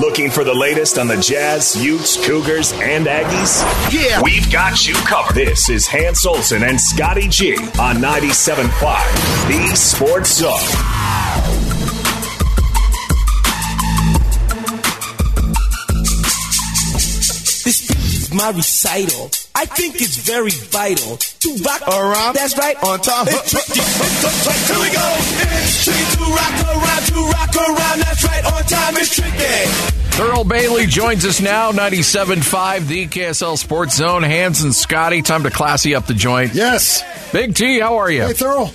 Looking for the latest on the Jazz, Utes, Cougars, and Aggies? Yeah. We've got you covered. This is Hans Olsen and Scotty G on 97.5, the Sports Zone. My recital. I think it's very vital to rock around. That's right. On time. It's tricky. Here we go. It's tricky to rock around, to rock around. That's right. On time. It's tricky. Thurl Bailey joins us now, 97.5, the KSL Sports Zone. Hans and Scotty, time to classy up the joint. Yes. Big T, how are you? Hey, Thurl.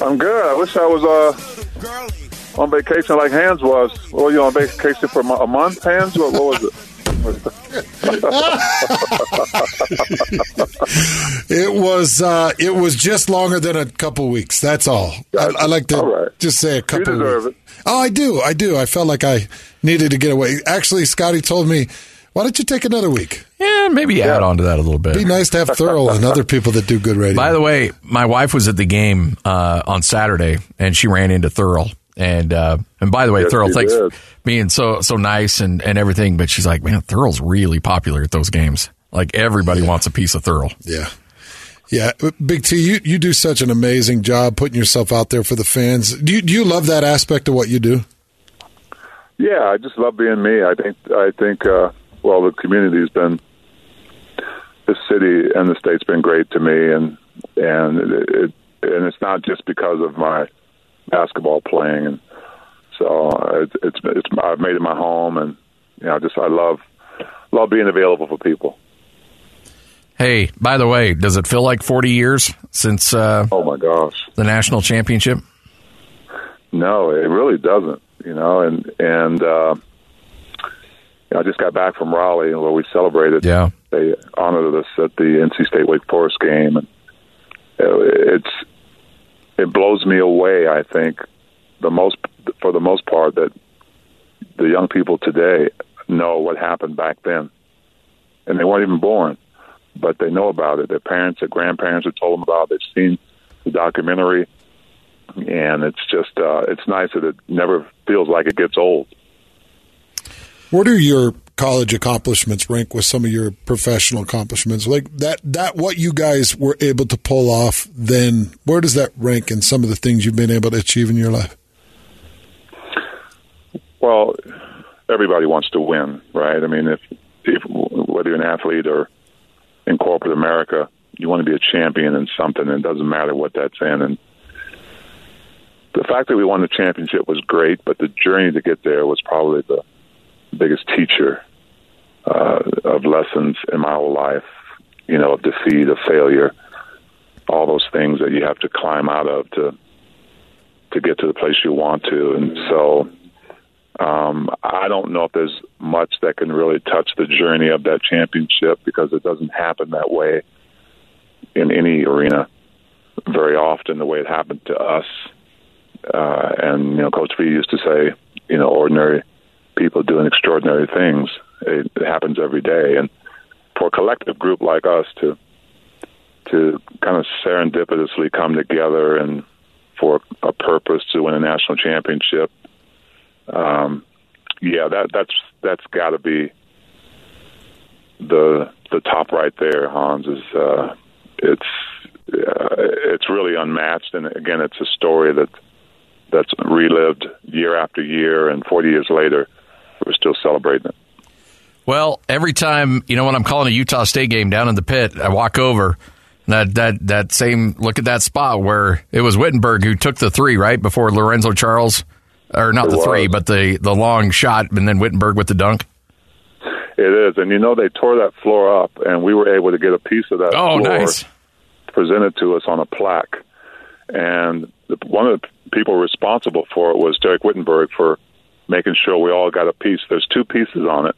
I'm good. I wish I was uh, on vacation like Hans was. What were you on vacation for a month, Hans? What, what was it? it was uh, it was just longer than a couple weeks. That's all. I, I like to right. just say a couple. You deserve weeks. it. Oh, I do. I do. I felt like I needed to get away. Actually, Scotty told me, "Why don't you take another week? Yeah, maybe add on to that a little bit. Be nice to have Thurl and other people that do good radio." By the way, my wife was at the game uh, on Saturday, and she ran into Thurl. And uh, and by the way, Yes, Thurl, thanks did. for being so so nice and, and everything. But she's like, man, Thurl's really popular at those games. Like everybody wants a piece of Thurl. Yeah. Yeah, Big T, you, you do such an amazing job putting yourself out there for the fans. Do you, do you love that aspect of what you do? Yeah, I just love being me. I think I think uh, well, the community's been the city and the state's been great to me, and and it, it and it's not just because of my basketball playing, and so uh, it, it's it's I've made it my home, and you know, just I love love being available for people. Hey, by the way, does it feel like 40 years since uh, Oh my gosh. the national championship? No, it really doesn't. You know, and and uh, you know, I just got back from Raleigh where we celebrated. Yeah. They honored us at the NC State Wake Forest game, and it's it blows me away. I think the most for the most part that the young people today know what happened back then, and they weren't even born, but they know about it. Their parents, their grandparents have told them about. it. They've seen the documentary and it's just uh, it's nice that it never feels like it gets old. What do your college accomplishments rank with some of your professional accomplishments? Like that, that what you guys were able to pull off, then where does that rank in some of the things you've been able to achieve in your life? Well, everybody wants to win, right? I mean, if, if whether you're an athlete or in corporate America, you want to be a champion in something, and it doesn't matter what that's in. And the fact that we won the championship was great, but the journey to get there was probably the biggest teacher uh, of lessons in my whole life. You know, of defeat, of failure, all those things that you have to climb out of to to get to the place you want to. And so, um, I don't know if there's much that can really touch the journey of that championship because it doesn't happen that way in any arena very often. The way it happened to us. Uh, and you know, Coach V used to say, you know, ordinary people doing extraordinary things. It, happens every day, and for a collective group like us to to kind of serendipitously come together and for a purpose to win a national championship. Um, yeah, that that's that's got to be the the top right there. Hans is uh, it's uh, it's really unmatched, and again, it's a story that that's relived year after year, and 40 years later, we're still celebrating it. Well, every time you know when I'm calling a Utah State game down in the pit, I walk over that that that same look at that spot where it was Whittenburg who took the three right before Lorenzo Charles, or not It the was. three, but the the long shot, and then Whittenburg with the dunk. It is, and you know they tore that floor up, and we were able to get a piece of that Oh, floor nice. presented to us on a plaque. And the, one of the people responsible for it was Dereck Whittenburg for making sure we all got a piece. There's two pieces on it.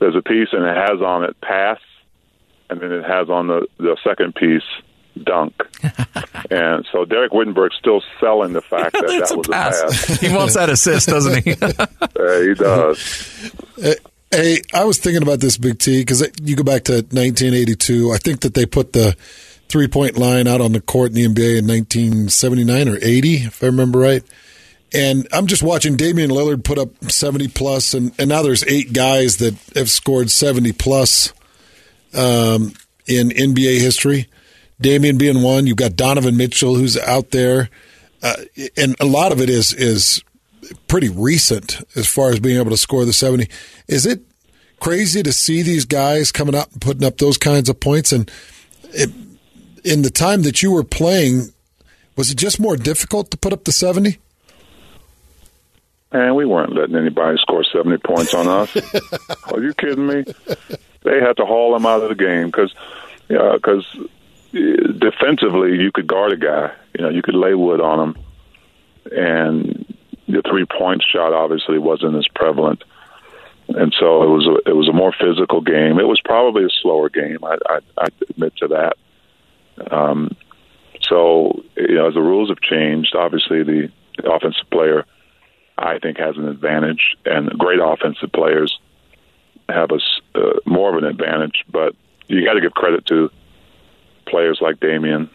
There's a piece, and it has on it pass, and then it has on the the second piece dunk. and so Dereck Whittenburg's still selling the fact that It's that a was pass. a pass. He wants that assist, doesn't he? Uh, he does. Hey, I was thinking about this, Big T, because you go back to 1982. I think that they put the three point line out on the court in the NBA in 1979 or 80, if I remember right. And I'm just watching Damian Lillard put up 70 plus, and, and now there's eight guys that have scored 70 plus um, in NBA history. Damian being one. You've got Donovan Mitchell who's out there, uh, and a lot of it is is pretty recent as far as being able to score the 70. Is it crazy to see these guys coming out and putting up those kinds of points? And it, in the time that you were playing, was it just more difficult to put up the 70? And we weren't letting anybody score 70 points on us. Are you kidding me? They had to haul them out of the game because yeah, cause uh, defensively you could guard a guy. You know, you could lay wood on him. And the three point shot obviously wasn't as prevalent. And so it was a, it was a more physical game. It was probably a slower game. I, I, I admit to that. Um, so you know, as the rules have changed, obviously the, the offensive player I think has an advantage, and great offensive players have us uh, more of an advantage. But you got to give credit to players like Damian,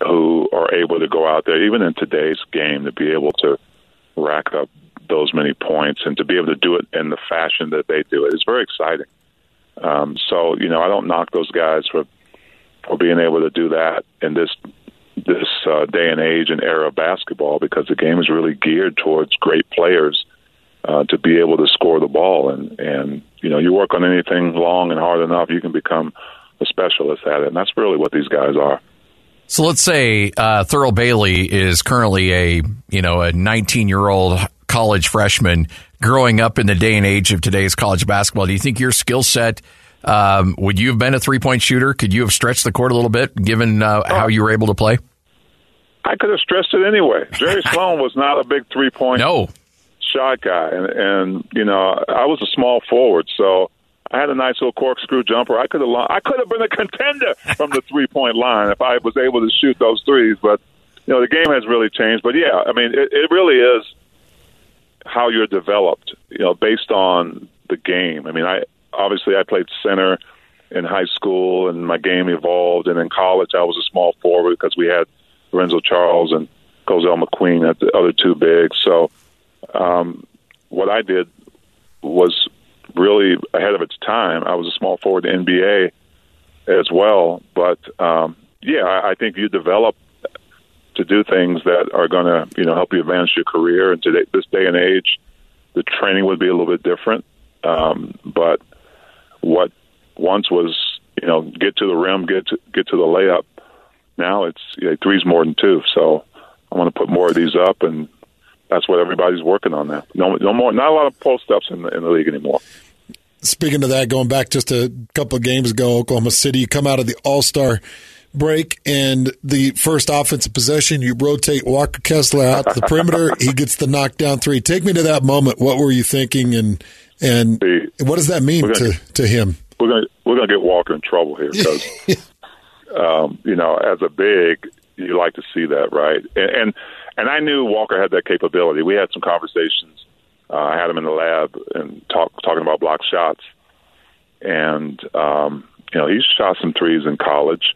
who are able to go out there, even in today's game, to be able to rack up those many points and to be able to do it in the fashion that they do it. It's very exciting. Um, so you know, I don't knock those guys for for being able to do that in this this uh, day and age and era of basketball because the game is really geared towards great players uh, to be able to score the ball and and you know you work on anything long and hard enough you can become a specialist at it and that's really what these guys are. So let's say uh, Thurl Bailey is currently a you know a 19 year old college freshman growing up in the day and age of today's college basketball. Do you think your skill set um, would you have been a three point shooter? Could you have stretched the court a little bit given uh, how you were able to play? I could have stressed it anyway. Jerry Sloan was not a big three point no. shot guy, and and you know I was a small forward, so I had a nice little corkscrew jumper. I could have I could have been a contender from the three point line if I was able to shoot those threes. But you know the game has really changed. But yeah, I mean it, it really is how you're developed. You know, based on the game. I mean, I obviously I played center in high school, and my game evolved. And in college, I was a small forward because we had Lorenzo Charles and Cozell McQueen at the other two bigs. So um, what I did was really ahead of its time. I was a small forward in NBA as well, but um, yeah, I, I think you develop to do things that are going to you know help you advance your career. And today, this day and age, the training would be a little bit different. Um, but what once was you know get to the rim, get to, get to the layup. Now it's you know, three's more than two. So I want to put more of these up, and that's what everybody's working on now. No, no more, not a lot of post ups in the, in the league anymore. Speaking of that, going back just a couple of games ago, Oklahoma City, you come out of the All Star break and the first offensive possession, you rotate Walker Kessler out to the perimeter. he gets the knockdown three. Take me to that moment. What were you thinking, and and what does that mean gonna- to to him? We're gonna we're gonna get Walker in trouble here because um, you know as a big you like to see that right and, and and I knew Walker had that capability. We had some conversations. Uh, I had him in the lab and talk talking about block shots, and um, you know he shot some threes in college.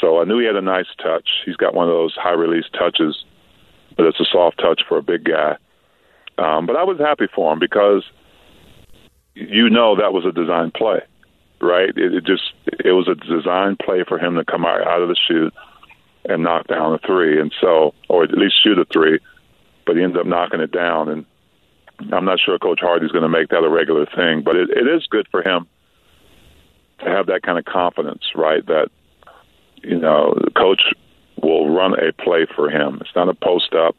So I knew he had a nice touch. He's got one of those high release touches, but it's a soft touch for a big guy. Um, but I was happy for him because you know that was a design play, right? It, it just it was a design play for him to come out, out of the shoot and knock down a three, and so or at least shoot a three. But he ended up knocking it down, and I'm not sure Coach Hardy's going to make that a regular thing, but it, it is good for him to have that kind of confidence, right? That you know, the coach will run a play for him. It's not a post up,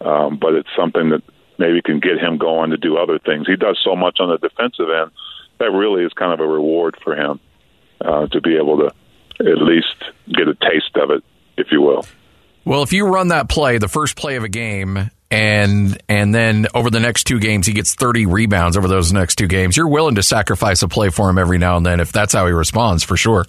um, but it's something that maybe can get him going to do other things. He does so much on the defensive end that really is kind of a reward for him uh, to be able to at least get a taste of it, if you will. Well, if you run that play, the first play of a game, and and then over the next two games he gets 30 rebounds over those next two games, you're willing to sacrifice a play for him every now and then if that's how he responds, for sure.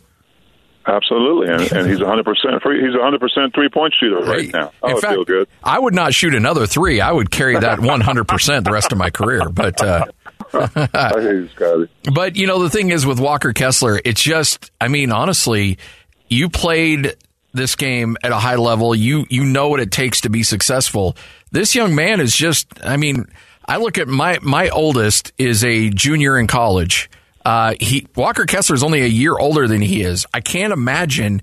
Absolutely, and, and he's 100 percent free. He's 100 percent three point shooter right now. Oh, In fact, feel good. I would not shoot another three. I would carry that 100 percent the rest of my career. But uh, I Scotty. but you know the thing is with Walker Kessler, it's just I mean honestly, you played this game at a high level. You you know what it takes to be successful. This young man is just I mean I look at my my oldest is a junior in college. Uh, he Walker Kessler is only a year older than he is. I can't imagine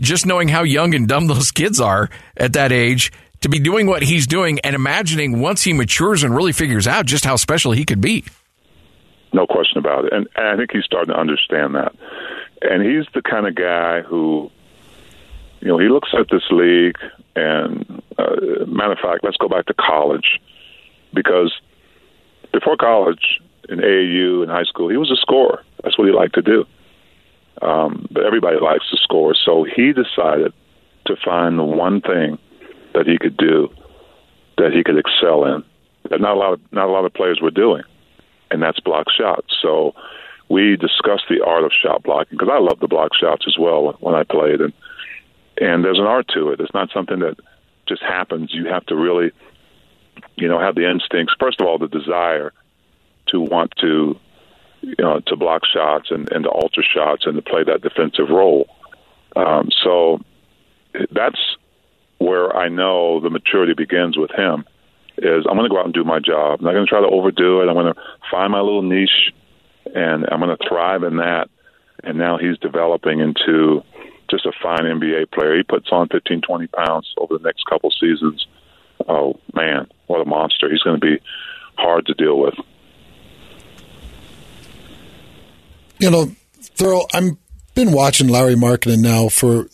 just knowing how young and dumb those kids are at that age to be doing what he's doing and imagining once he matures and really figures out just how special he could be. No question about it. And, and I think he's starting to understand that. And he's the kind of guy who, you know, he looks at this league and, uh, matter of fact, let's go back to college because before college in AAU in high school, he was a scorer. That's what he liked to do. Um, but everybody likes to score. So he decided to find the one thing that he could do that he could excel in that not a lot of not a lot of players were doing, and that's block shots. So we discussed the art of shot blocking because I love the block shots as well when I played, and and there's an art to it. It's not something that just happens. You have to really, you know, have the instincts. First of all, the desire to want to, you know, to block shots and, and to alter shots and to play that defensive role. Um, so that's where I know the maturity begins with him. Is I'm going to go out and do my job. I'm not going to try to overdo it. I'm going to find my little niche, and I'm going to thrive in that. And now he's developing into just a fine NBA player. He puts on 15, 20 pounds over the next couple seasons. Oh man, what a monster! He's going to be hard to deal with. You know, Thurl, I'm been watching Lauri Markkanen now for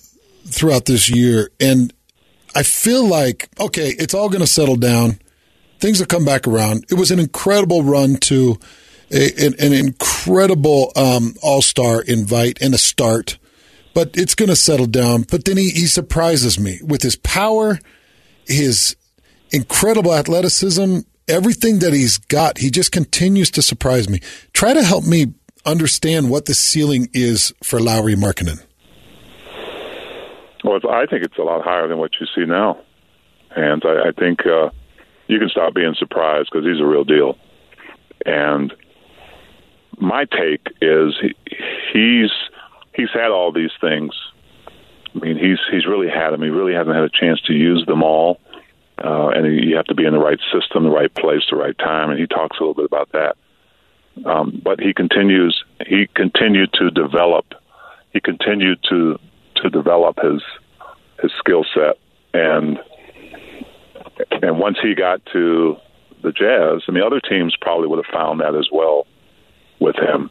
throughout this year, and I feel like okay, it's all going to settle down. Things will come back around. It was an incredible run to a, an, an, incredible um, All Star invite and a start, but it's going to settle down. But then he, he surprises me with his power, his incredible athleticism, everything that he's got. He just continues to surprise me. Try to help me understand what the ceiling is for Lauri Markkanen. Well, I think it's a lot higher than what you see now, and I, I think uh, you can stop being surprised because he's a real deal. And my take is he, he's he's had all these things. I mean, he's he's really had them. He really hasn't had a chance to use them all, uh, and you have to be in the right system, the right place, the right time. And he talks a little bit about that. Um, but he continues. He continued to develop. He continued to to develop his his skill set, and and once he got to the Jazz, I mean, other teams probably would have found that as well with him,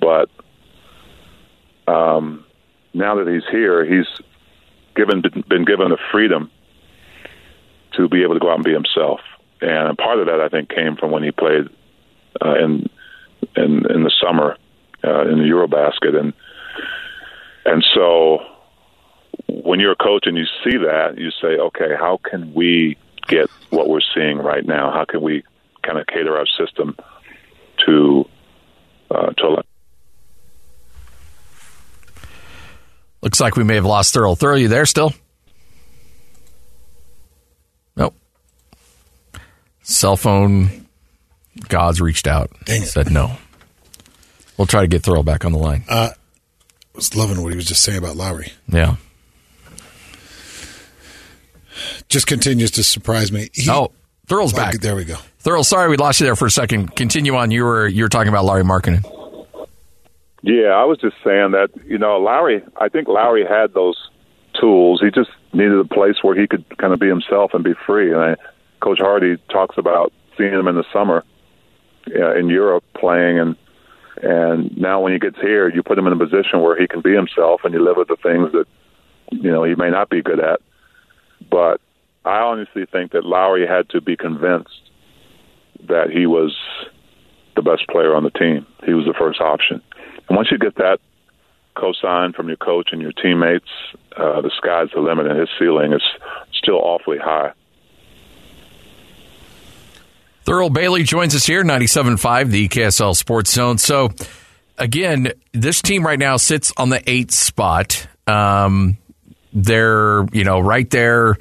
but um, now that he's here, he's given been given the freedom to be able to go out and be himself, and part of that I think came from when he played uh, in in in the summer uh, in the EuroBasket, and and so when you're a coach and you see that, you say, okay, how can we get what we're seeing right now? How can we kind of cater our system to uh, to Looks like we may have lost Thurl. Thurl, you there still? Nope. Cell phone gods reached out. Dang it. Said no. We'll try to get Thurl back on the line. Uh, was loving what he was just saying about Lauri. Yeah. Just continues to surprise me. He, oh, Thurl's back. There we go. Thurl, sorry we lost you there for a second. Continue on. You were you were talking about Lauri Markkanen. Yeah, I was just saying that you know Lauri. I think Lauri had those tools. He just needed a place where he could kind of be himself and be free. And I, Coach Hardy talks about seeing him in the summer uh, in Europe playing, and and now when he gets here, you put him in a position where he can be himself and you live with the things that you know he may not be good at. But I honestly think that Lauri had to be convinced that he was the best player on the team. He was the first option. And once you get that co-sign from your coach and your teammates, uh, the sky's the limit, and his ceiling is still awfully high. Thurl Bailey joins us here, 97.5, the KSL Sports Zone. So, again, this team right now sits on the eighth spot. Um, they're, you know, right there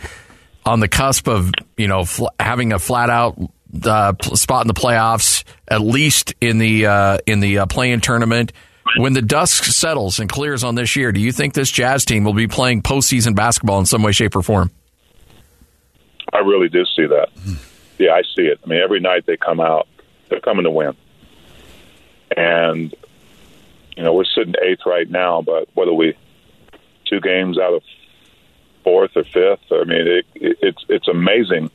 on the cusp of, you know, fl- having a flat out uh, spot in the playoffs, at least in the uh, in the uh, play-in tournament. When the dust settles and clears on this year, do you think this Jazz team will be playing postseason basketball in some way, shape, or form? I really do see that. Yeah, I see it. I mean, every night they come out, they're coming to win. And, you know, we're sitting eighth right now, but what are we? Two games out of fourth or fifth. I mean, it, it, it's it's amazing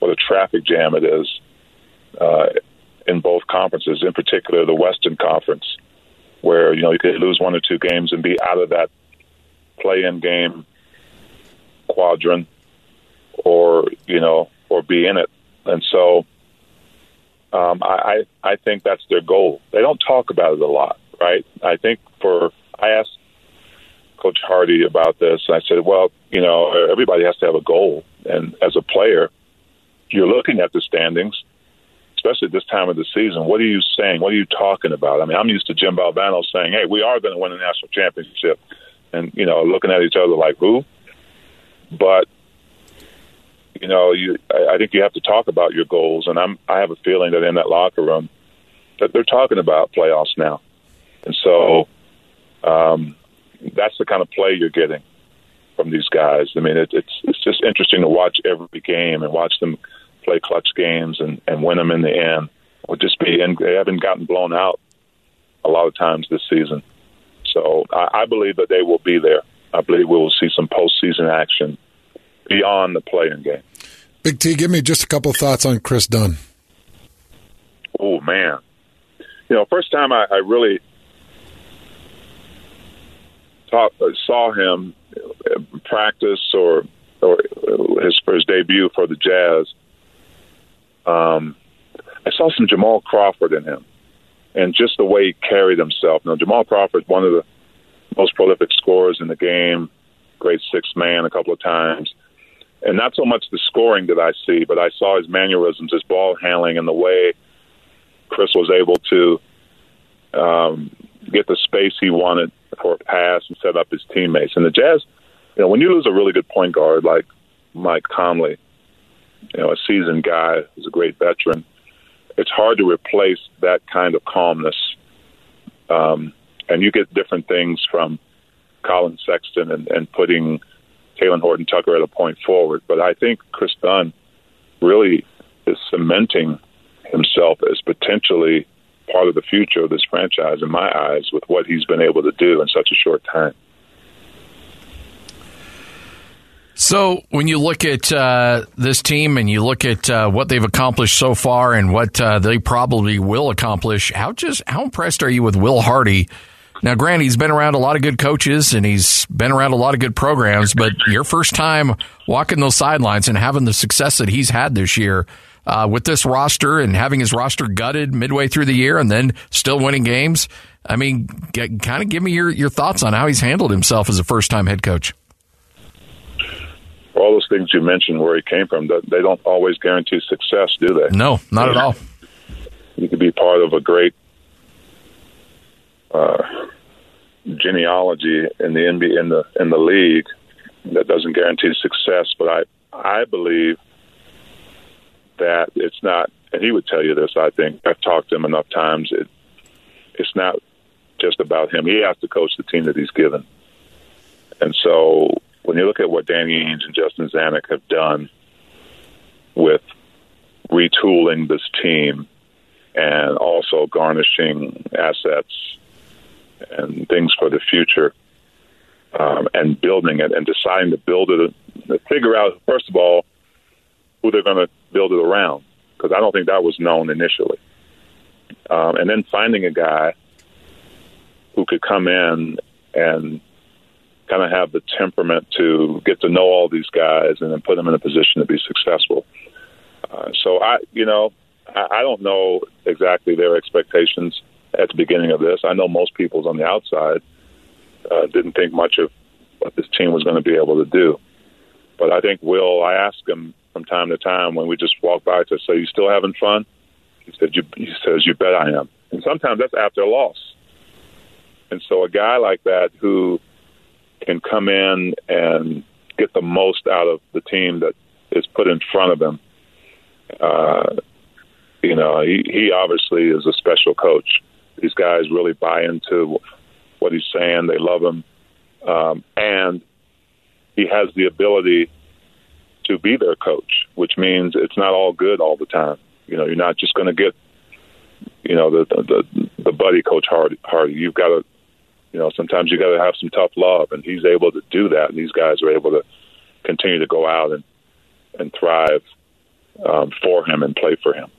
what a traffic jam it is uh, in both conferences. In particular, the Western Conference, where you know you could lose one or two games and be out of that play-in game quadrant, or you know, or be in it. And so, um, I I think that's their goal. They don't talk about it a lot, right? I think for Coach Hardy about this. and I said, well, you know, everybody has to have a goal, and as a player, you're looking at the standings, especially at this time of the season. What are you saying? What are you talking about? I mean, I'm used to Jim Valvano saying, "Hey, we are going to win a national championship," and you know, looking at each other like, "Who?" But you know, you I, I think you have to talk about your goals, and I'm I have a feeling that in that locker room that they're talking about playoffs now, and so. Um, that's the kind of play you're getting from these guys. I mean, it, it's it's just interesting to watch every game and watch them play clutch games and, and win them in the end. Or just be and they haven't gotten blown out a lot of times this season. So I, I believe that they will be there. I believe we will see some postseason action beyond the playing game. Big T, give me just a couple thoughts on Kris Dunn. Oh man, you know, first time I, I really talk, uh, saw him uh, practice or or his first debut for the Jazz, um, I saw some Jamal Crawford in him, and just the way he carried himself. Now Jamal Crawford, is one of the most prolific scorers in the game, great sixth man a couple of times, and not so much the scoring that I see, but I saw his mannerisms, his ball handling, and the way Chris was able to um, get the space he wanted for a pass and set up his teammates. And the Jazz, you know, when you lose a really good point guard like Mike Conley, you know, a seasoned guy who's a great veteran, it's hard to replace that kind of calmness. Um, and you get different things from Collin Sexton and, and putting Talen Horton Tucker at a point forward. But I think Kris Dunn really is cementing himself as potentially part of the future of this franchise in my eyes with what he's been able to do in such a short time. So, when you look at uh, this team and you look at uh, what they've accomplished so far and what uh, they probably will accomplish, how just how impressed are you with Will Hardy? Now, granted, he's been around a lot of good coaches and he's been around a lot of good programs, but your first time walking those sidelines and having the success that he's had this year, uh, with this roster and having his roster gutted midway through the year and then still winning games. I mean, get, kind of give me your, your thoughts on how he's handled himself as a first time head coach. All those things you mentioned where he came from, they don't always guarantee success, do they? No, not at all. You could be part of a great uh, genealogy in the NBA in the in the league that doesn't guarantee success. But I I believe that it's not, and he would tell you this. I think I've talked to him enough times. It, it's not just about him. He has to coach the team that he's given. And so when you look at what Danny Ainge and Justin Zanik have done with retooling this team and also garnishing assets and things for the future um, and building it and deciding to build it, figure out, first of all, who they're going to build it around, because I don't think that was known initially. Um, and then finding a guy who could come in and kind of have the temperament to get to know all these guys and then put them in a position to be successful. Uh, so I, you know, I, I don't know exactly their expectations at the beginning of this. I know most people's on the outside uh, didn't think much of what this team was going to be able to do. But I think Will, I ask him from time to time when we just walk by to say, "You still having fun?" He said, you, "He says, you bet I am." And sometimes that's after a loss. And so a guy like that who can come in and get the most out of the team that is put in front of him, uh, you know, he, he obviously is a special coach. These guys really buy into what he's saying. They love him, um, and he has the ability to be their coach, which means it's not all good all the time. You know, you're not just going to get, you know, the the the buddy coach Hardy. Hardy. You've got to, you know, sometimes you got to have some tough love, and he's able to do that. And these guys are able to continue to go out and and thrive um, for him and play for him.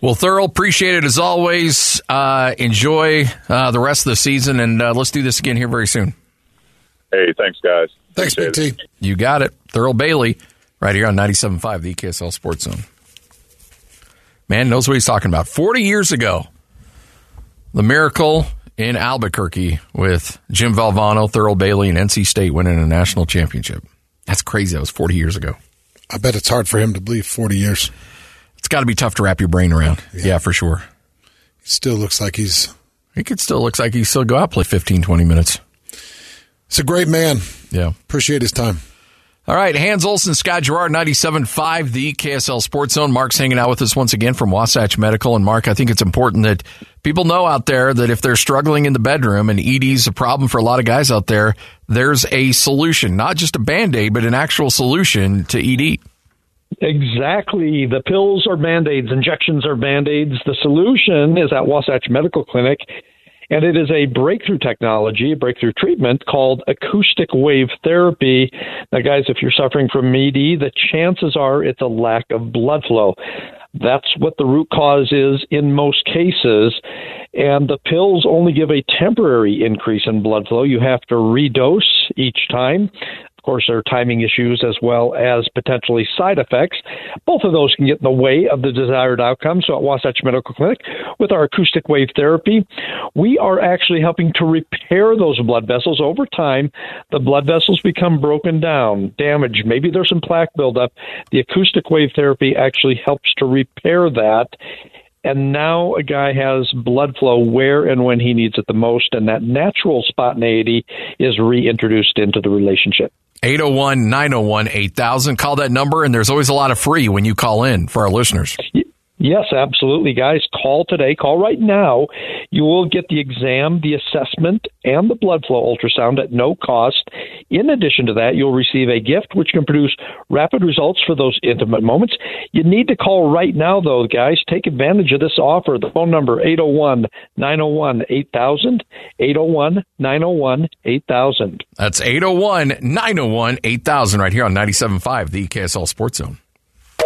Well, Thurl, appreciate it as always. Uh, enjoy uh, the rest of the season, and uh, let's do this again here very soon. Hey, thanks, guys. Thanks, Big T. You got it. Thurl Bailey, right here on 97.5, the EKSL Sports Zone. Man knows what he's talking about. 40 years ago, the miracle in Albuquerque with Jim Valvano, Thurl Bailey, and NC State winning a national championship. That's crazy. That was 40 years ago. I bet it's hard for him to believe 40 years. It's got to be tough to wrap your brain around. Yeah, yeah for sure. He still looks like he's. He could still looks like he still go out play 15, 20 minutes. It's a great man. Yeah. Appreciate his time. All right, Hans Olsen, Scott Garrard, 97.5, the KSL Sports Zone. Mark's hanging out with us once again from Wasatch Medical. And Mark, I think it's important that people know out there that if they're struggling in the bedroom and ED's a problem for a lot of guys out there, there's a solution, not just a band aid, but an actual solution to ED. Exactly. The pills are band aids, injections are band aids. The solution is at Wasatch Medical Clinic, and it is a breakthrough technology, a breakthrough treatment called acoustic wave therapy. Now, guys, if you're suffering from ED, the chances are it's a lack of blood flow. That's what the root cause is in most cases. And the pills only give a temporary increase in blood flow. You have to redose each time. Of course, there are timing issues as well as potentially side effects. Both of those can get in the way of the desired outcome. So at Wasatch Medical Clinic, with our acoustic wave therapy, we are actually helping to repair those blood vessels over time. The blood vessels become broken down, damaged. Maybe there's some plaque buildup. The acoustic wave therapy actually helps to repair that and now a guy has blood flow where and when he needs it the most, and that natural spontaneity is reintroduced into the relationship. 801 901 8000. Call that number, and there's always a lot of free when you call in for our listeners. Yes, absolutely, guys. Call today. Call right now. You will get the exam, the assessment, and the blood flow ultrasound at no cost. In addition to that, you'll receive a gift which can produce rapid results for those intimate moments. You need to call right now, though, guys. Take advantage of this offer. The phone number 801 901 8000. 801 901 8000. That's 801 901 8000 right here on 97.5, the KSL Sports Zone.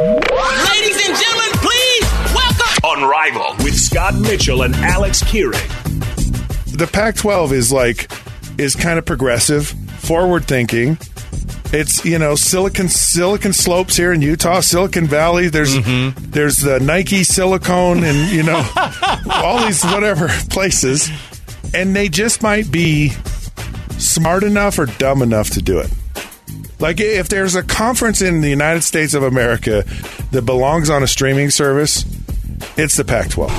Ladies and gentlemen, Unrivaled with Scott Mitchell and Alex Kearing. The Pac 12 is like, is kind of progressive, forward thinking. It's you know Silicon Silicon Slopes here in Utah, Silicon Valley. There's mm-hmm. there's the Nike Silicone and you know all these whatever places, and they just might be smart enough or dumb enough to do it. Like if there's a conference in the United States of America that belongs on a streaming service, it's the Pac 12.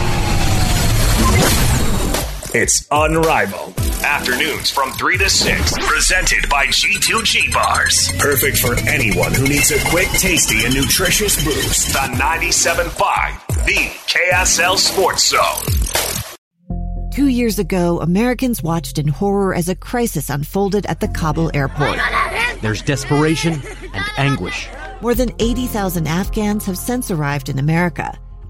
It's unrivaled. Afternoons from 3 to 6. Presented by G2G Bars. Perfect for anyone who needs a quick, tasty, and nutritious boost. The 97.5, the KSL Sports Zone. Two years ago, Americans watched in horror as a crisis unfolded at the Kabul airport. There's desperation and anguish. More than 80,000 Afghans have since arrived in America,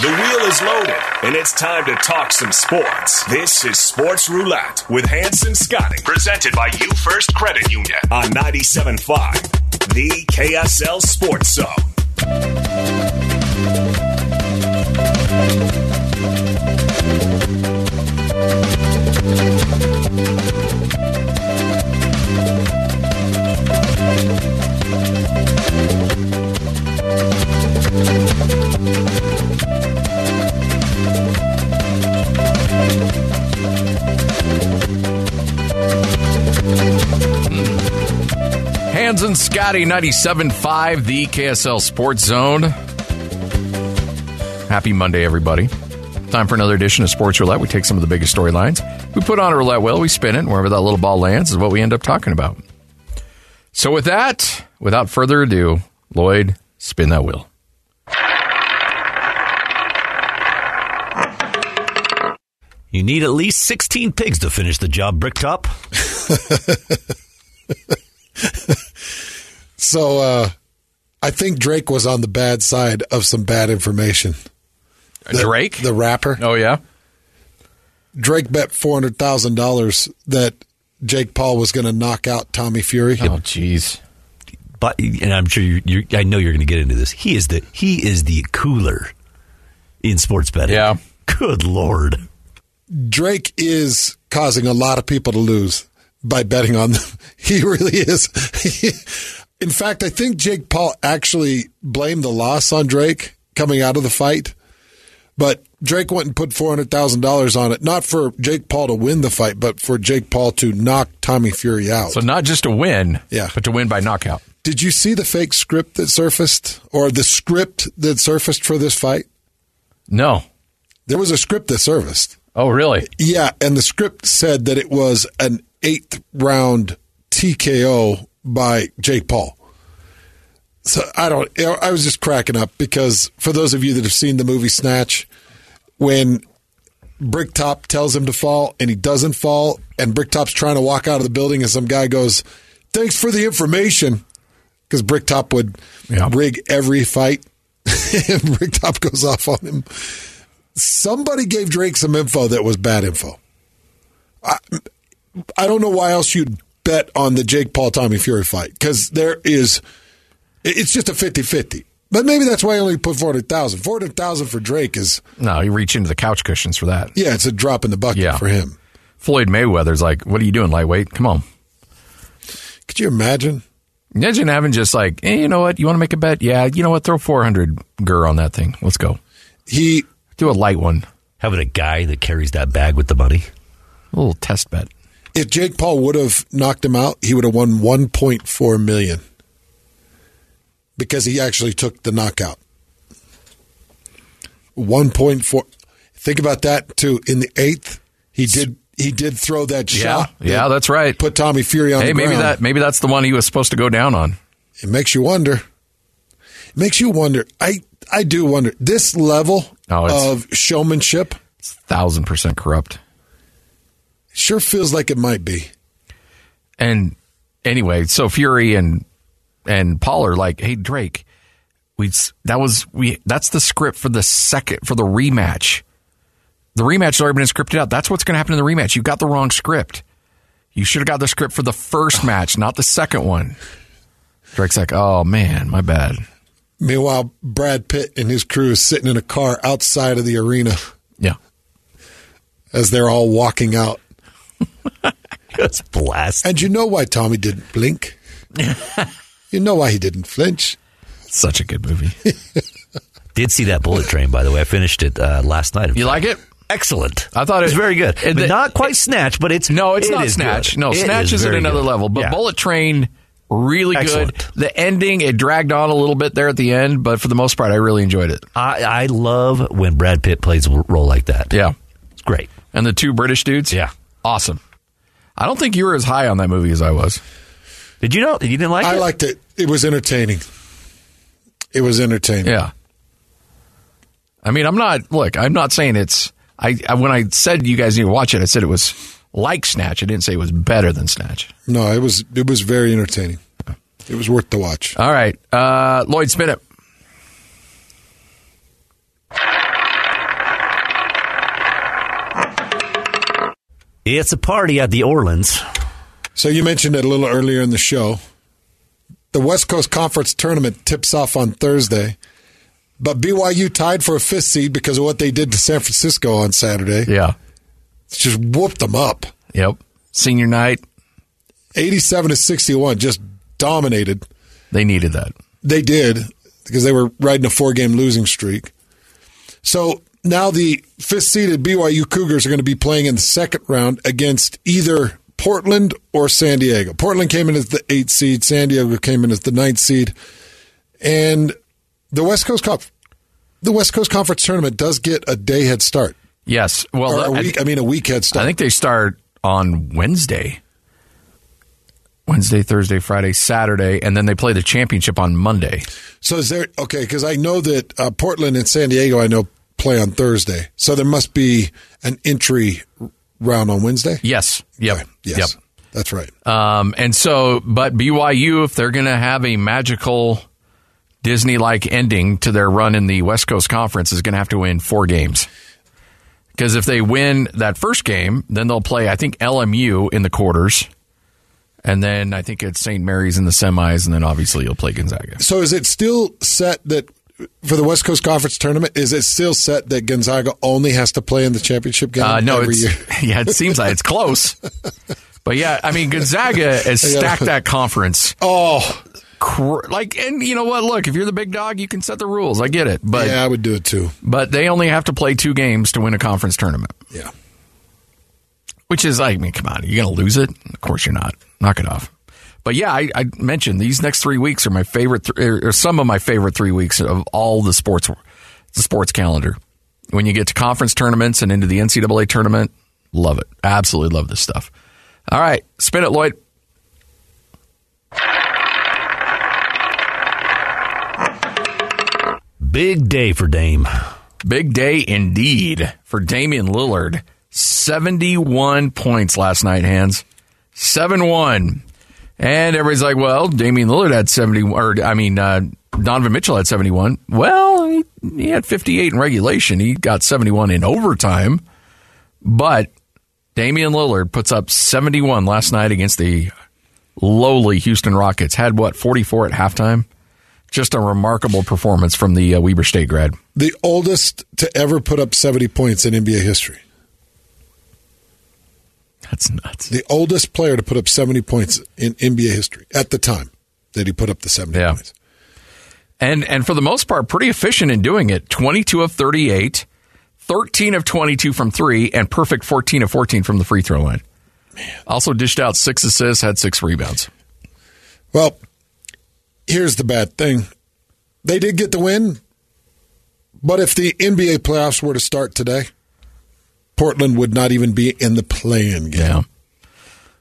The wheel is loaded, and it's time to talk some sports. This is Sports Roulette with Hanson Scotty, presented by You First Credit Union on 97.5, the KSL Sports Zone. Hans and Scotty 97.5, the KSL Sports Zone. Happy Monday, everybody. Time for another edition of Sports Roulette. We take some of the biggest storylines. We put on a roulette wheel, we spin it, and wherever that little ball lands is what we end up talking about. So, with that, without further ado, Lloyd, spin that wheel. You need at least 16 pigs to finish the job, Bricktop. So uh, I think Drake was on the bad side of some bad information. The- Drake? the rapper. Oh, yeah? Drake bet four hundred thousand dollars that Jake Paul was going to knock out Tommy Fury. Oh, jeez. But and I'm sure you, you I know you're going to get into this. He is the he is the cooler in sports betting. Yeah. Good lord. Drake is causing a lot of people to lose by betting on them. He really is. In fact, I think Jake Paul actually blamed the loss on Drake coming out of the fight. But Drake went and put $400,000 on it, not for Jake Paul to win the fight, but for Jake Paul to knock Tommy Fury out. So, not just to win, Yeah. but to win by knockout. Did you see the fake script that surfaced or the script that surfaced for this fight? No. There was a script that surfaced. Oh, really? Yeah, and the script said that it was an eighth round TKO by Jake Paul. So I don't. I was just cracking up because for those of you that have seen the movie Snatch, when Bricktop tells him to fall and he doesn't fall, and Bricktop's trying to walk out of the building, and some guy goes, "Thanks for the information," because Bricktop would rig every fight, and Bricktop goes off on him. Somebody gave Drake some info that was bad info. I, I don't know why else you'd bet on the Jake Paul Tommy Fury fight because there is, it's just a 50 50. But maybe that's why I only put 400,000. 400,000 for Drake is, No, you reach into the couch cushions for that. yeah, it's a drop in the bucket Yeah. for him. Floyd Mayweather's like, what are you doing, lightweight? Come on. Could you imagine? Imagine having just like, hey, you know what? You want to make a bet? Yeah, you know what? Throw 400 gur on that thing. Let's go. He do a light one. Having a guy that carries that bag with the money. A little test bet. If Jake Paul would have knocked him out, he would have won 1.4 million because he actually took the knockout. 1.4. Think about that too. In the eighth, he did he did throw that Yeah, shot. yeah, that's right. Put Tommy Fury on Hey, the maybe ground. that maybe that's the one he was supposed to go down on. It makes you wonder. It makes you wonder. I I do wonder this level Oh, of showmanship Thousand percent corrupt. Sure feels like it might be. And anyway, so Fury and and Paul are like, "Hey Drake, we that was we that's the script for the second for the rematch. The rematch has already been scripted out. That's what's going to happen in the rematch. You got the wrong script. You should have got the script for the first match, not the second one." Drake's like, "Oh man, my bad." Meanwhile, Brad Pitt and his crew is sitting in a car outside of the arena. Yeah. As they're all walking out. That's blast. And you know why Tommy didn't blink? you know why he didn't flinch? Such a good movie. Did see that Bullet Train, by the way. I finished it uh, last night. You like it? Excellent. I thought it was very good. And But the- not quite Snatch, but it's No, it's it not is Snatch. good. No, It Snatch is, at another good. level. But Yeah. Bullet Train Really Excellent. good. The ending, it dragged on a little bit there at the end, but for the most part, I really enjoyed it. I, I love when Brad Pitt plays a role like that. Yeah. It's great. And the two British dudes? Yeah. Awesome. I don't think you were as high on that movie as I was. Did you know? You didn't like I it? I liked it. It was entertaining. It was entertaining. Yeah. I mean, I'm not, look, I'm not saying it's, I, I when I said you guys need to watch it, I said it was like Snatch. I didn't say it was better than Snatch. No, it was it was very entertaining. It was worth the watch. All right. Uh, Lloyd, spin it. It's a party at the Orleans. So you mentioned it a little earlier in the show. The West Coast Conference tournament tips off on Thursday, but BYU tied for a fifth seed because of what they did to San Francisco on Saturday. Yeah. Just whooped them up. Yep. Senior night. 87 to 61, just dominated. They needed that. They did because they were riding a four game losing streak. So now the fifth seeded BYU Cougars are going to be playing in the second round against either Portland or San Diego. Portland came in as the eighth seed, San Diego came in as the ninth seed. And the West Coast Cup, the West Coast Conference tournament does get a day head start. Yes. Well, Or a I- week, I mean, a week head start. I think they start on Wednesday. Wednesday, Thursday, Friday, Saturday, and then they play the championship on Monday. So is there okay? Because I know that uh, Portland and San Diego, I know play on Thursday. So there must be an entry round on Wednesday. Yes. Yep. Yes, Yep. that's right. Um, and so, but BYU, if they're going to have a magical Disney like ending to their run in the West Coast Conference, is going to have to win four games. Because if they win that first game, then they'll play, I think, LMU in the quarters. And then I think it's St. Mary's in the semis. And then obviously you'll play Gonzaga. So is it still set that for the West Coast Conference tournament? Is it still set that Gonzaga only has to play in the championship game Uh, no, every it's, year? yeah, it seems like it's close. But yeah, I mean, Gonzaga has stacked that conference. Oh, Cr- like, and you know what? Look, if you're the big dog, you can set the rules. I get it, but yeah, I would do it too. but they only have to play two games to win a conference tournament. Yeah. Which is, I mean, come on, you're going to lose it? Of course you're not. Knock it off. But yeah, I, I mentioned these next three weeks are my favorite, th- or some of my favorite three weeks of all the sports, the sports calendar. When you get to conference tournaments and into the NCAA tournament, love it. Absolutely love this stuff. All right, spin it, Lloyd. Big day for Dame. Big day indeed for Damian Lillard. 71 points last night, hands. 7 1. And everybody's like, well, Damian Lillard had 70, or I mean, uh, Donovan Mitchell had 71. Well, he, he had 58 in regulation. He got 71 in overtime. But Damian Lillard puts up 71 last night against the lowly Houston Rockets. Had what, 44 at halftime? Just a remarkable performance from the uh, Weber State grad. The oldest to ever put up 70 points in NBA history. That's nuts. The oldest player to put up 70 points in NBA history at the time that he put up the 70 Yeah. points. And and for the most part, pretty efficient in doing it. 22 of 38, 13 of 22 from three, and perfect 14 of 14 from the free throw line. Also dished out six assists, had six rebounds. Well, here's the bad thing. They did get the win, but if the NBA playoffs were to start today, Portland would not even be in the play-in game. Yeah.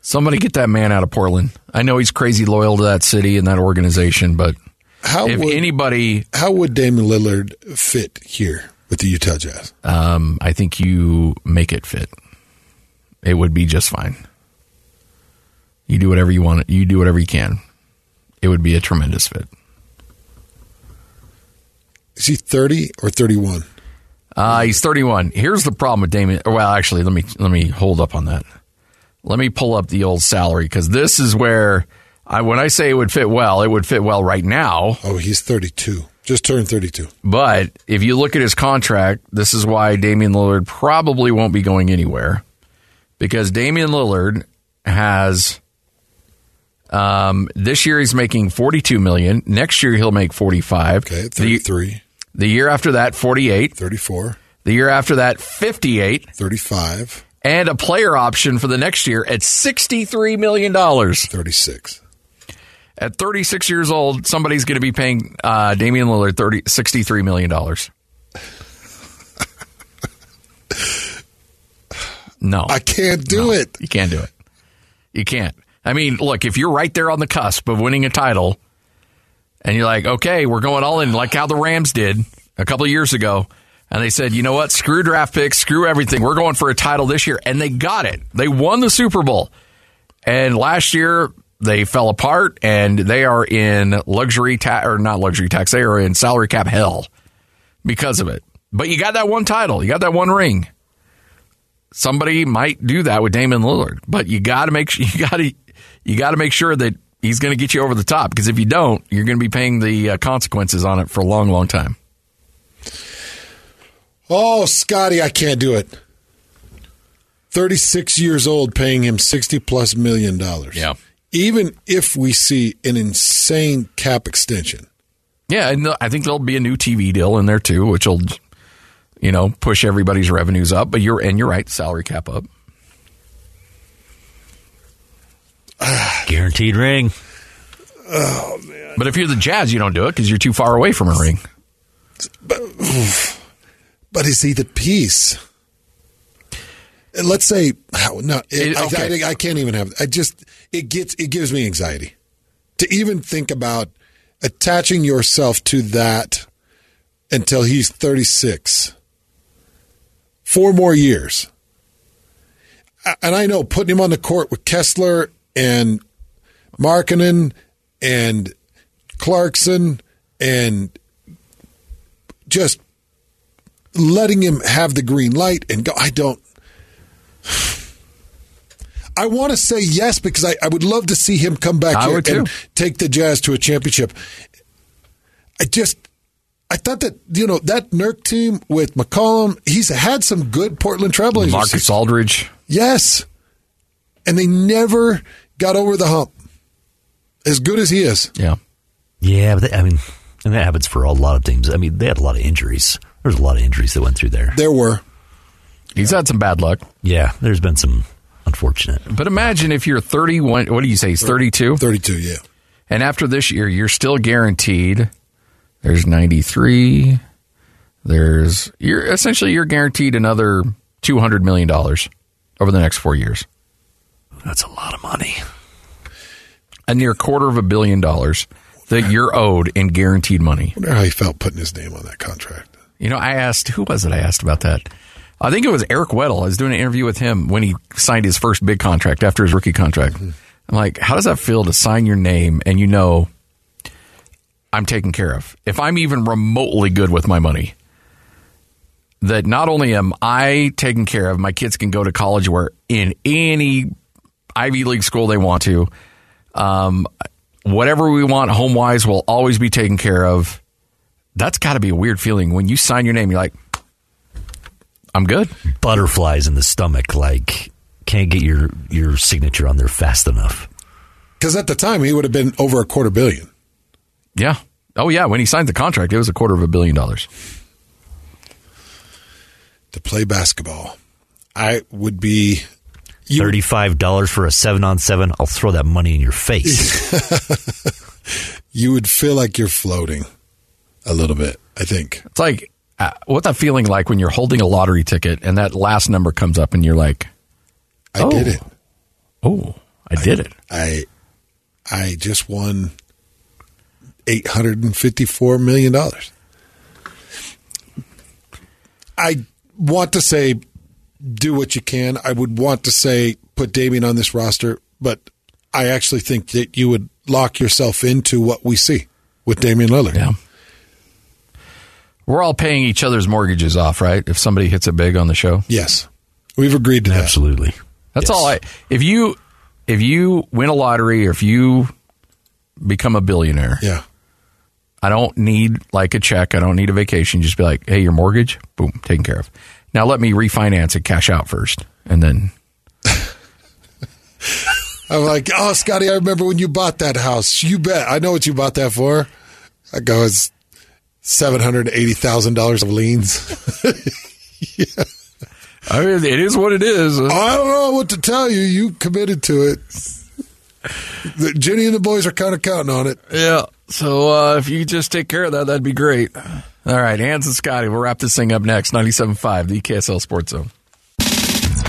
Somebody get that man out of Portland. I know he's crazy loyal to that city and that organization, but How if would anybody, how would Damian Lillard fit here with the Utah Jazz? um, I think you make it fit. It would be just fine. You do whatever you want. You do whatever you can. It would be a tremendous fit. Is he 30 or 31? Uh, he's 31. Here's the problem with Damian. Well, actually, let me let me hold up on that. Let me pull up the old salary because this is where I when I say it would fit well, it would fit well right now. Oh, he's 32. Just turned 32. But if you look at his contract, this is why Damian Lillard probably won't be going anywhere because Damian Lillard has um, this year he's making 42 million. Next year he'll make 45. Okay, 33. The, the year after that 48. 34. The year after that 58. 35. And a player option for the next year at $63 million. 36. At 36 years old, somebody's going to be paying uh, Damian Lillard 30, $63 million. No. I can't do No, it. You can't do it. You can't. I mean, look, if you're right there on the cusp of winning a title and you're like, okay, we're going all in, like how the Rams did a couple years ago, and they said, you know what, screw draft picks, screw everything. We're going for a title this year. And they got it. They won the Super Bowl. And last year, they fell apart and they are in luxury tax, or not luxury tax, they are in salary cap hell because of it. But you got that one title, you got that one ring somebody might do that with Damian Lillard, but you got to make sure you got to you got to make sure that he's going to get you over the top because if you don't, you're going to be paying the uh, consequences on it for a long, long time. Oh, Scotty, I can't do it. 36 years old, paying him 60 plus million dollars. Yeah. Even if we see an insane cap extension. Yeah, and I think there'll be a new TV deal in there too, which will you know push everybody's revenues up. But you're and you're right, salary cap up. Guaranteed ring. Oh, man. But if you're the Jazz, you don't do it because you're too far away from a ring. But, but is he the piece? And let's say no, it, It- I- okay. I, I can't even have. I just it gets it gives me anxiety to even think about attaching yourself to that until he's thirty six. Four more years, and I know putting him on the court with Kessler and Markkanen and Clarkson and just letting him have the green light and go. I don't. I want to say yes because I, I would love to see him come back I here and take the Jazz to a championship. I just, I thought that you know that Nurk team with McCollum, he's had some good Portland Trailblazers. Marcus Aldridge. yes, and they never got over the hump. As good as he is, Yeah. Yeah, but they, I mean, and that happens for a lot of teams. I mean, they had a lot of injuries. There's a lot of injuries that went through there. there were. He's had some bad luck. Yeah, there's been some unfortunate. But imagine if you're 31, what do you say, he's 32? 32, yeah. And after this year, you're still guaranteed. There's 93. There's you're essentially you're guaranteed another 200 million dollars over the next 4 years. That's a lot of money. A near quarter of a billion dollars that you're owed in guaranteed money. I wonder how he felt putting his name on that contract. You know, I asked who was it I asked about that? I think it was Eric Weddle. I was doing an interview with him when he signed his first big contract after his rookie contract. Mm-hmm. I'm like, how does that feel to sign your name and you know I'm taken care of? If I'm even remotely good with my money, that not only am I taken care of, my kids can go to college where in any Ivy League school they want to. Um, whatever we want home wise will always be taken care of. That's got to be a weird feeling when you sign your name. You're like, I'm good. Butterflies in the stomach, like can't get your your signature on there fast enough. Because at the time, he would have been over a quarter billion. Yeah. Oh yeah. When he signed the contract, it was a quarter of a billion dollars. to play basketball. I would be Thirty-five dollars for a seven-on-seven. I'll throw that money in your face. you would feel like you're floating a little bit. I think It's like uh, what's that feeling like when you're holding a lottery ticket and that last number comes up and you're like, I Oh. did it. oh, I did it. I I just won eight hundred and fifty four million dollars. I want to say do what you can. I would want to say put Damian on this roster, but I actually think that you would lock yourself into what we see with Damian Lillard. Yeah. We're all paying each other's mortgages off, right? If somebody hits it big on the show. Yes. We've agreed to that. Absolutely. That's Yes. all I if you if you win a lottery or if you become a billionaire, Yeah. I don't need like a check. I don't need a vacation. Just be like, hey, your mortgage, boom, taken care of. Now let me refinance it, cash out first, and then I'm like, oh, Scotty, I remember when you bought that house. You bet. I know what you bought that for. I go, it's seven hundred eighty thousand dollars of liens. I mean, it is what it is. I don't know what to tell you. You committed to it. The, Jenny and the boys are kind of counting on it. Yeah. So uh, if you could just take care of that, that'd be great. All right, Hans and Scotty, we'll wrap this thing up next. 97.5, the KSL Sports Zone.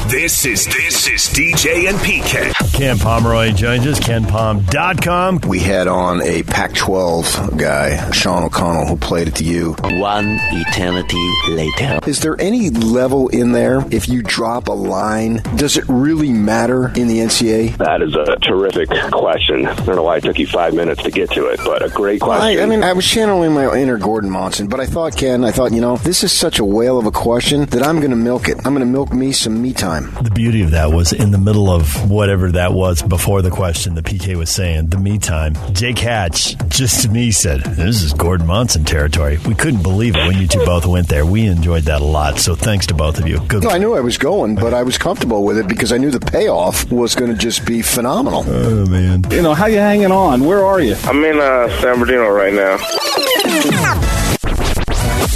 This is this is DJ and PK. Ken Pomeroy joins us, kenpom.com. We had on a Pac 12 guy, Sean O'Connell, who played at the U. One eternity later. Is there any level in there if you drop a line? Does it really matter in the NCAA? That is a terrific question. I don't know why it took you five minutes to get to it, but a great question. I, I mean, I was channeling my inner Gordon Monson, but I thought, Ken, I thought, you know, this is such a whale of a question that I'm going to milk it. I'm going to milk me some me time. The beauty of that was in the middle of whatever that was before the question that PK was saying, the me time, Jake Hatch just to me said, This is Gordon Monson territory. We couldn't believe it when you two both went there. We enjoyed that a lot. So thanks to both of you. Good. No, I knew I was going, but I was comfortable with it because I knew the payoff was going to just be phenomenal. Oh, man. You know, how you hanging on? Where are you? I'm in uh, San Bernardino right now.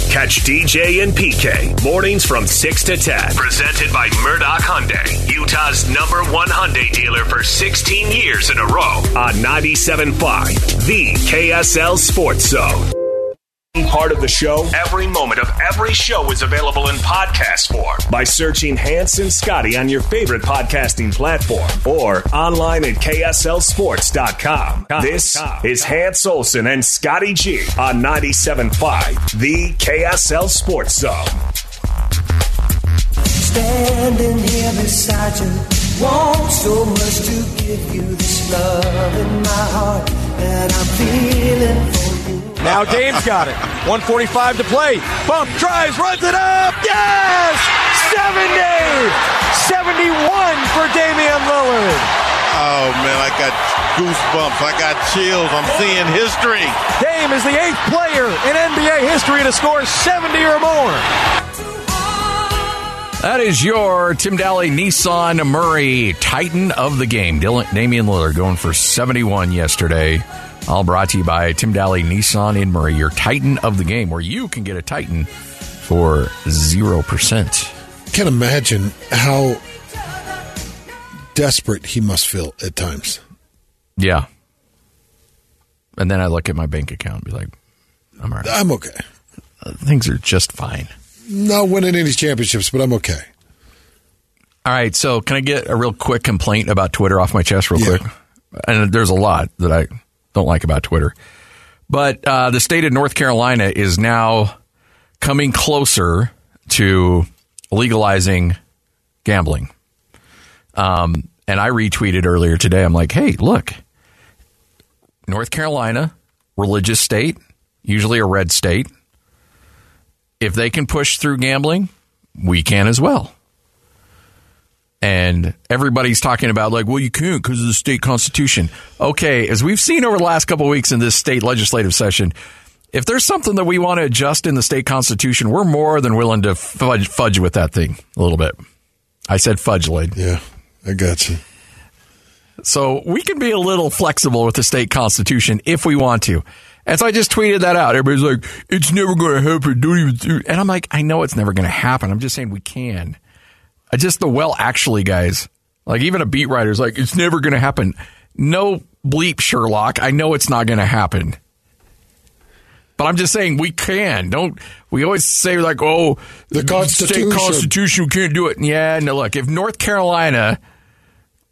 Catch DJ and PK mornings from 6 to 10. Presented by Murdoch Hyundai, Utah's number one Hyundai dealer for 16 years in a row on 97.5, the KSL Sports Zone. Part of the show, every moment of every show is available in podcast form by searching Hans and Scotty on your favorite podcasting platform or online at KSLSports.com. This is Hans Olsen and Scotty G on 97.5, the KSL Sports Zone. Standing here beside you, want so much to give you this love in my heart that I'm feeling for you. Now Dame's got it. 145 to play. Bump, tries, runs it up. Yes! 70! 71 for Damian Lillard. Oh, man, I got goosebumps. I got chills. I'm seeing history. Dame is the eighth player in NBA history to score 70 or more. That is your Tim Dahle Nissan Murray Titan of the game. Dylan, Damian Lillard going for 71 yesterday. All brought to you by Tim Dahle Nissan in Murray, your Titan of the game, where you can get a Titan for 0%. Can't imagine how desperate he must feel at times. Yeah. And then I look at my bank account and be like, I'm all right. I'm okay. Uh, things are just fine. Not winning any championships, but I'm okay. All right, so can I get a real quick complaint about Twitter off my chest, real quick? And there's a lot that I don't like about Twitter. But uh, the state of North Carolina is now coming closer to legalizing gambling. Um, and I retweeted earlier today. I'm like, hey, look, North Carolina, religious state, usually a red state. If they can push through gambling, we can as well. And everybody's talking about, like, well, you can't because of the state constitution. Okay, as we've seen over the last couple of weeks in this state legislative session, if there's something that we want to adjust in the state constitution, we're more than willing to fudge, fudge with that thing a little bit. I said fudge, Lloyd. Yeah, I got you. So we can be a little flexible with the state constitution if we want to. And so I just tweeted that out. Everybody's like, it's never going to happen. Don't even do And I'm like, I know it's never going to happen. I'm just saying we can. I just the well, actually, guys. Like even a beat writer's like, it's never going to happen. No bleep, Sherlock. I know it's not going to happen. But I'm just saying we can. Don't we always say like, oh, the Constitution. state constitution can't do it. And Yeah, no. Look, if North Carolina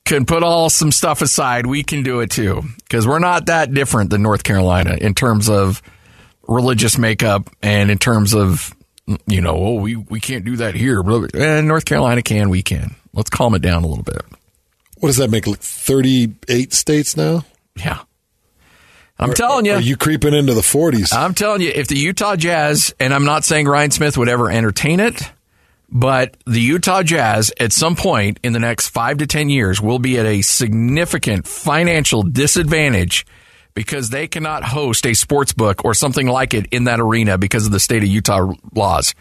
can put all some stuff aside, we can do it too because we're not that different than North Carolina in terms of religious makeup and in terms of you know, oh, we we can't do that here. And eh, North Carolina can, we can. Let's calm it down a little bit. What does that make? Like 38 states now? Yeah. I'm telling you. Are you creeping into the 40s? I'm telling you, if the Utah Jazz, and I'm not saying Ryan Smith would ever entertain it, but the Utah Jazz at some point in the next five to 10 years will be at a significant financial disadvantage because they cannot host a sports book or something like it in that arena because of the state of Utah laws.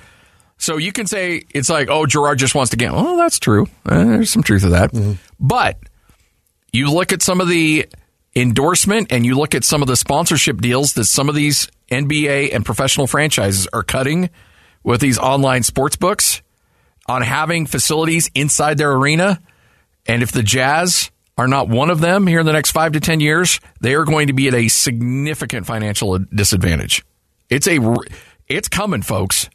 So you can say it's like, oh, Garrard just wants to gamble. Well, that's true. Uh, there's some truth to that. Mm-hmm. But you look at some of the endorsement and you look at some of the sponsorship deals that some of these NBA and professional franchises are cutting with these online sports books on having facilities inside their arena. And if the Jazz are not one of them here in the next five to 10 years, they are going to be at a significant financial disadvantage. It's a, it's coming, folks.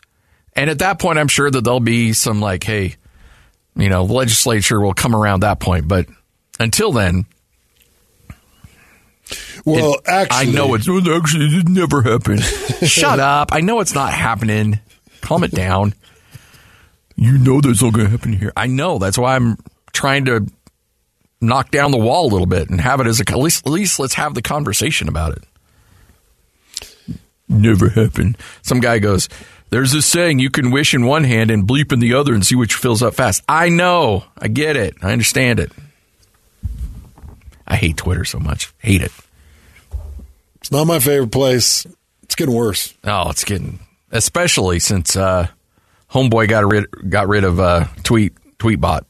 And at that point, I'm sure that there'll be some like, hey, you know, the legislature will come around that point. But until then, well, it, actually, I know it's actually it never happened. Shut up! I know it's not happening. Calm it down. You know that's not going to happen here. I know. That's why I'm trying to knock down the wall a little bit and have it as a at least at least let's have the conversation about it. Never happened. Some guy goes, "There's this saying you can wish in one hand and bleep in the other and see which fills up fast." I know. I get it. I understand it. I hate Twitter so much. Hate it. It's not my favorite place. It's getting worse. Oh, it's getting especially since uh, Homeboy got rid got rid of uh, tweet Tweetbot,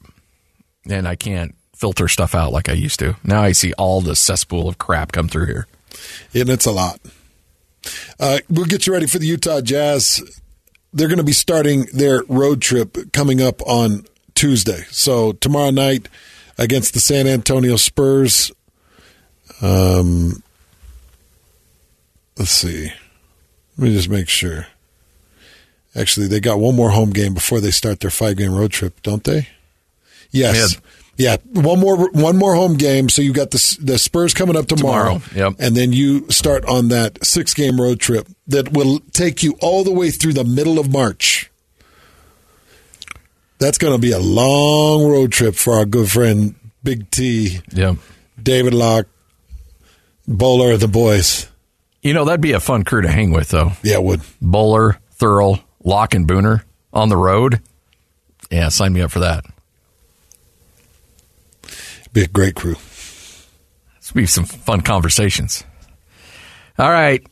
and I can't filter stuff out like I used to. Now I see all the cesspool of crap come through here, and it's a lot. Uh, we'll get you ready for the Utah Jazz. They're going to be starting their road trip coming up on Tuesday. So tomorrow night against the San Antonio Spurs. Um, let's see. Let me just make sure. Actually, they got one more home game before they start their five game road trip, don't they? Yes. Yeah, one more one more home game. So you got the the Spurs coming up tomorrow, tomorrow. Yep. and then you start on that six game road trip that will take you all the way through the middle of March. That's going to be a long road trip for our good friend Big T, yeah, David Locke, Bowler, the boys. You know that'd be a fun crew to hang with, though. Yeah, it would. Bowler, Thurl, Locke, and Booner on the road. Yeah, sign me up for that. Be a great crew. This will be some fun conversations. All right.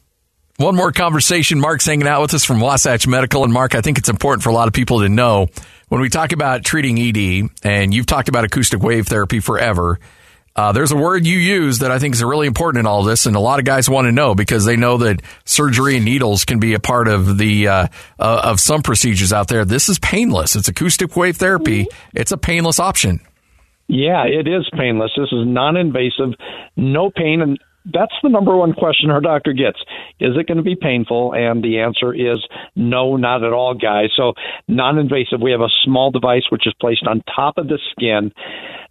One more conversation. Mark's hanging out with us from Wasatch Medical. And Mark, I think it's important for a lot of people to know when we talk about treating ED, and you've talked about acoustic wave therapy forever, uh, there's a word you use that I think is really important in all this, and a lot of guys want to know because they know that surgery and needles can be a part of the uh, uh, of some procedures out there. This is painless. It's acoustic wave therapy. It's a painless option. Yeah, it is painless. This is non-invasive, no pain, and that's the number one question our doctor gets. Is it going to be painful? And the answer is no, not at all, guys. So, non invasive, we have a small device which is placed on top of the skin.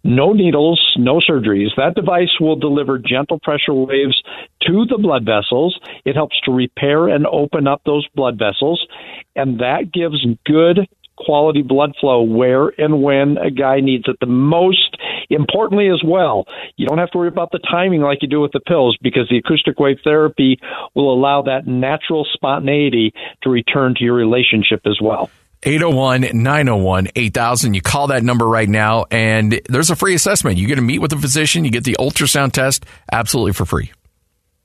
No needles, no surgeries. That device will deliver gentle pressure waves to the blood vessels. It helps to repair and open up those blood vessels. And that gives good quality blood flow where and when a guy needs it the most. Importantly, as well, you don't have to worry about the timing like you do with the pills because the acoustic wave therapy will allow that natural spontaneity to return to your relationship as well. 801 901 8000. You call that number right now, and there's a free assessment. You get to meet with a physician, you get the ultrasound test absolutely for free.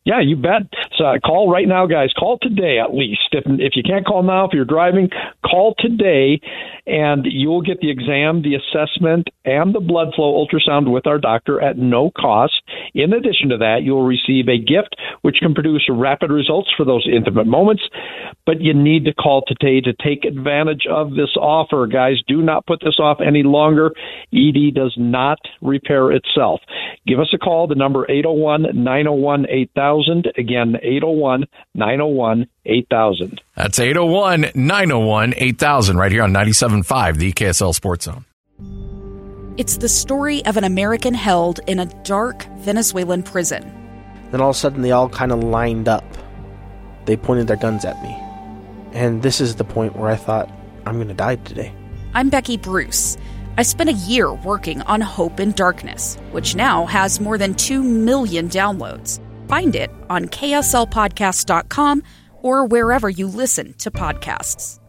Yeah, you bet. So uh, call right now, guys. Call today at least. If if you can't call now, if you're driving, call today, and you'll get the exam, the assessment, and the blood flow ultrasound with our doctor at no cost. In addition to that, you'll receive a gift which can produce rapid results for those intimate moments. But you need to call today to take advantage of this offer, guys. Do not put this off any longer. ED does not repair itself. Give us a call. The number 801 901 8000. 8000. Again, 801 901 8000. That's 801 901 8000 right here on 97.5, the KSL Sports Zone. It's the story of an American held in a dark Venezuelan prison. Then all of a sudden, they all kind of lined up. They pointed their guns at me. And this is the point where I thought, I'm going to die today. I'm Becky Bruce. I spent a year working on Hope in Darkness, which now has more than 2 million downloads. Find it on kslpodcast.com or wherever you listen to podcasts.